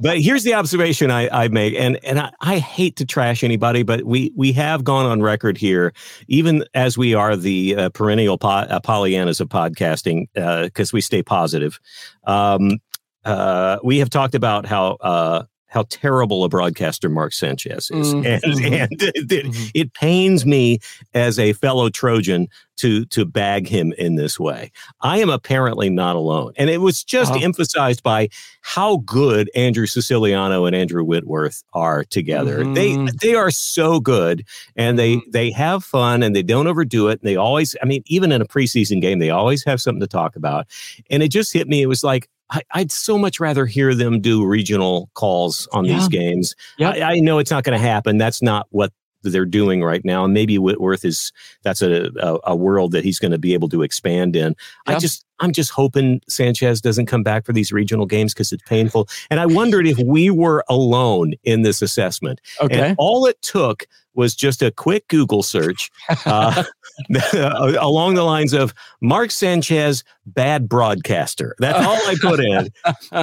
But here's the observation I, I make, and and I, I, hate to trash anybody, but we we have gone on record here, even as we are the uh, perennial po- uh, Pollyannas of podcasting, because uh, we stay positive. Um, uh, we have talked about how uh, how terrible a broadcaster Mark Sanchez is, mm-hmm. and, and it, mm-hmm. it, pains me as a fellow Trojan to to bag him in this way. I am apparently not alone, and it was just emphasized by how good Andrew Siciliano and Andrew Whitworth are together. Mm-hmm. They they are so good, and they mm-hmm. they have fun, and they don't overdo it. And they always, I mean, even in a preseason game, they always have something to talk about. And it just hit me. It was like I, would so much rather hear them do regional calls on yeah. these games. Yep. I, I know it's not going to happen. That's not what they're doing right now. And maybe Whitworth is that's a a, a world that he's going to be able to expand in. Yep. I just I'm just hoping Sanchez doesn't come back for these regional games because it's painful. And I wondered if we were alone in this assessment. Okay. And all it took was just a quick Google search uh, along the lines of Mark Sanchez, bad broadcaster. That's all I put in.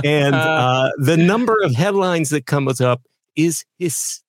And uh, the number of headlines that comes up is hysterical.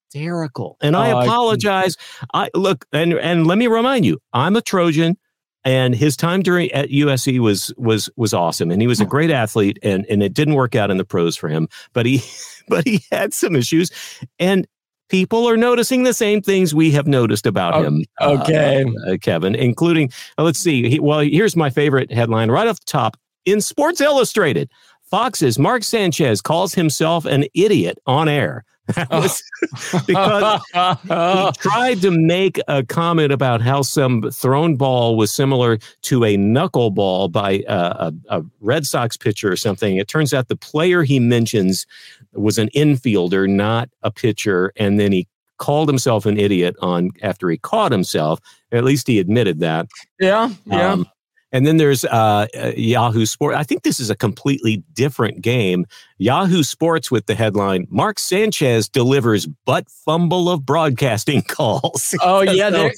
And I oh, apologize. I, look, and, and let me remind you, I'm a Trojan and his time during at USC was was was awesome and he was a great athlete and and it didn't work out in the pros for him but he but he had some issues and people are noticing the same things we have noticed about him. Okay, uh, uh, Kevin, including uh, let's see. He, well, here's my favorite headline right off the top in Sports Illustrated. Fox's Mark Sanchez calls himself an idiot on air. because he tried to make a comment about how some thrown ball was similar to a knuckleball by uh, a, a, Red Sox pitcher or something. It turns out the player he mentions was an infielder, not a pitcher, and then he called himself an idiot on after he caught himself. At least he admitted that. Yeah, yeah. Um, and then there's uh, uh, Yahoo Sports. I think this is a completely different game. Yahoo Sports with the headline Mark Sanchez delivers butt fumble of broadcasting calls. Oh, yeah. so,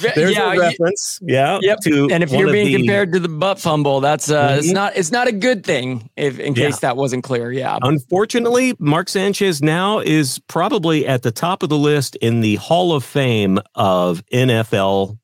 there's yeah, a reference. Yeah. Yep. and if you're being the, compared to the butt fumble, that's uh, mm-hmm. it's not it's not a good thing. If in case yeah. that wasn't clear, yeah. Unfortunately, Mark Sanchez now is probably at the top of the list in the Hall of Fame of NFL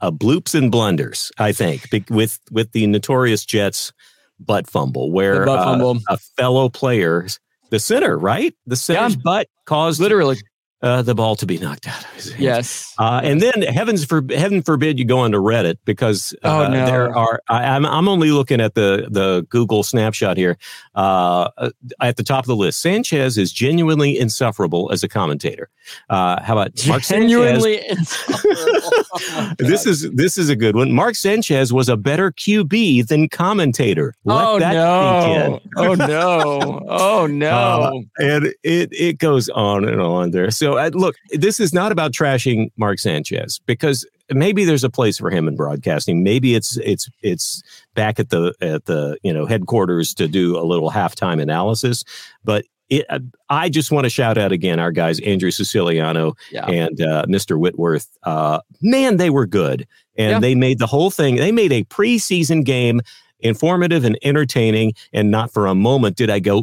uh, bloops and blunders. I think with with the notorious Jets butt fumble, where butt fumble. Uh, a fellow player, the center, right, the center's yeah. butt caused literally uh, the ball to be knocked out of his hands. Yes. Uh, and then heavens for heaven forbid you go onto Reddit because uh, oh, no. there are I, am I'm, I'm only looking at the the Google snapshot here. Uh, uh, at the top of the list, Sanchez is genuinely insufferable as a commentator. Uh, how about Mark genuinely Sanchez? this is this is a good one. Mark Sanchez was a better QB than commentator. Let oh no! oh no! Oh no! and it it goes on and on there. So uh, look, this is not about trashing Mark Sanchez because maybe there's a place for him in broadcasting. Maybe it's it's it's back at the at the you know headquarters to do a little halftime analysis. But it, uh, I just want to shout out again our guys Andrew Siciliano yeah. and uh, Mr. Whitworth. Uh, man, they were good, and yeah. they made the whole thing. They made a preseason game informative and entertaining, and not for a moment did I go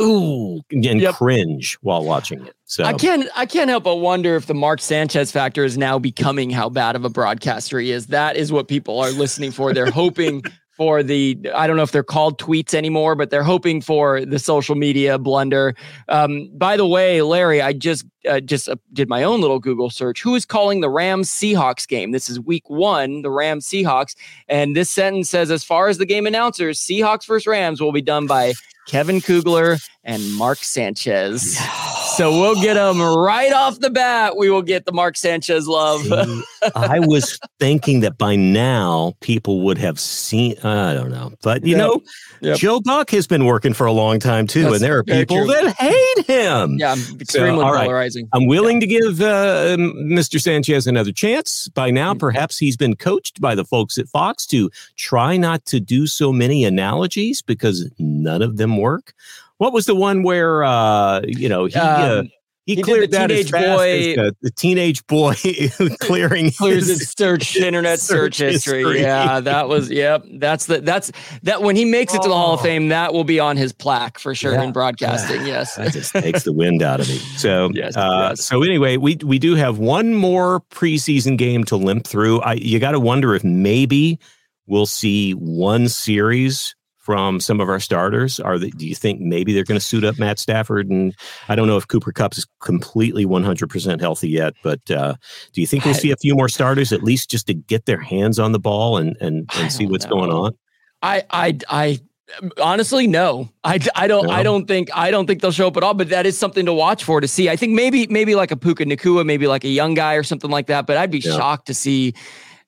ooh and yep. cringe while watching it. So I can't I can't help but wonder if the Mark Sanchez factor is now becoming how bad of a broadcaster he is. That is what people are listening for. They're hoping for the I don't know if they're called tweets anymore, but they're hoping for the social media blunder. Um, by the way, Larry, I just uh, just uh, did my own little Google search. Who is calling the Rams Seahawks game? This is Week One, the Rams Seahawks, and this sentence says, as far as the game announcers, Seahawks versus Rams will be done by Kevin Kugler and Mark Sanchez. So we'll get them right off the bat. We will get the Mark Sanchez love. See, I was thinking that by now people would have seen. I don't know, but you yep. know, yep. Joe Buck has been working for a long time too, That's and there are people true. that hate him. Yeah, extremely so, polarizing. Right. I'm willing yeah. to give uh, Mr. Sanchez another chance. By now, mm-hmm. perhaps he's been coached by the folks at Fox to try not to do so many analogies because none of them work. What was the one where uh, you know he uh, um, uh, he, he cleared that teenage boy, as, uh, the teenage boy clearing clears his, his search internet search, search history. history. Yeah, that was yep. That's the that's that when he makes it to the Hall of oh. Fame, that will be on his plaque for sure yeah. in broadcasting. Yeah. Yes, that just takes the wind out of me. So yes, uh, yes. so anyway, we we do have one more preseason game to limp through. I you got to wonder if maybe we'll see one series from some of our starters? Are they, do you think maybe they're going to suit up Matt Stafford? And I don't know if Cooper Kupp is completely 100% healthy yet, but uh, do you think we'll see a few more starters at least just to get their hands on the ball and and, and see what's know. going on? I I I honestly no i, I don't no. i don't think i don't think they'll show up at all but that is something to watch for to see i think maybe maybe like a puka Nacua, maybe like a young guy or something like that but i'd be yeah. shocked to see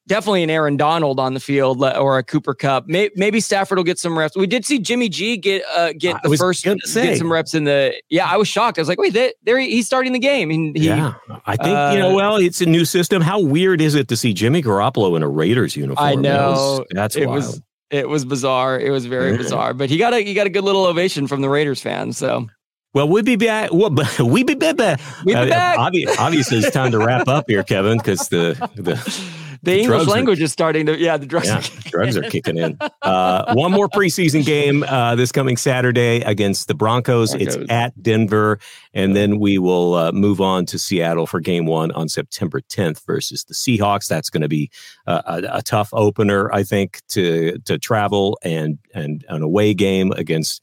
definitely an Aaron Donald on the field or a Cooper Kupp. Maybe Stafford will get some reps. We did see Jimmy G get uh, get the first get some reps in the. Yeah, I was shocked. I was like, wait, they, there he's starting the game. He, yeah, I think uh, you know. Uh, well, it's a new system. How weird is it to see Jimmy Garoppolo in a Raiders uniform? I know was, that's it wild. was it was bizarre. It was very bizarre. But he got a he got a good little ovation from the Raiders fans. So. Well, we'll be back. Well, we be back. We be back. Uh, obviously, it's time to wrap up here, Kevin, because the the the, the English language are, is starting to, yeah, the drugs, yeah, are, drugs are kicking in. Uh, one more preseason game uh, this coming Saturday against the Broncos. Broncos. It's at Denver. And then we will uh, move on to Seattle for game one on September 10th versus the Seahawks. That's going to be a, a, tough opener, I think, to to travel and, and an away game against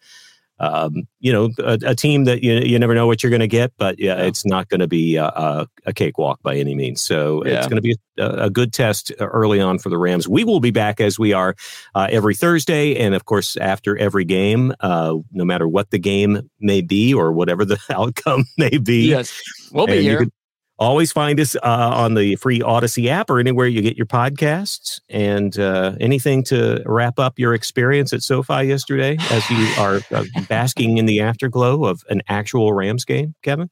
um, you know, a, a, team that you, you never know what you're going to get, but yeah, yeah. it's not going to be a, a, a, cakewalk by any means. So yeah. it's going to be a, a, good test early on for the Rams. We will be back as we are uh, every Thursday, and of course after every game, uh, no matter what the game may be or whatever the outcome may be. Yes, we'll be here. Always find us uh, on the free Audacy app or anywhere you get your podcasts. And uh, anything to wrap up your experience at SoFi yesterday as you are uh, basking in the afterglow of an actual Rams game, Kevin?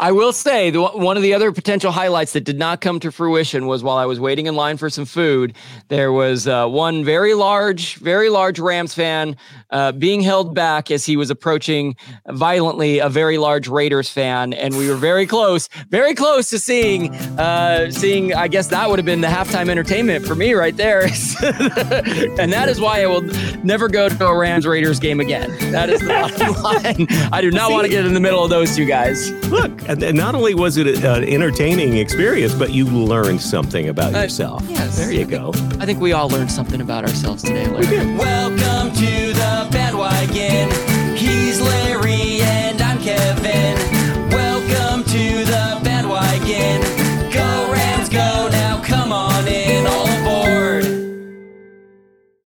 I will say the, one of the other potential highlights that did not come to fruition was while I was waiting in line for some food, there was uh, one very large, very large Rams fan uh, being held back as he was approaching violently a very large Raiders fan, and we were very close, very close to seeing, uh, seeing. I guess that would have been the halftime entertainment for me right there, and that is why I will never go to a Rams Raiders game again. That is the bottom line. I do not want to get in the middle of those two guys. Look, and not only was it an entertaining experience, but you learned something about uh, yourself. Yes. There you go. I think we all learned something about ourselves today, Larry. We did. Welcome to the bandwagon. He's Larry.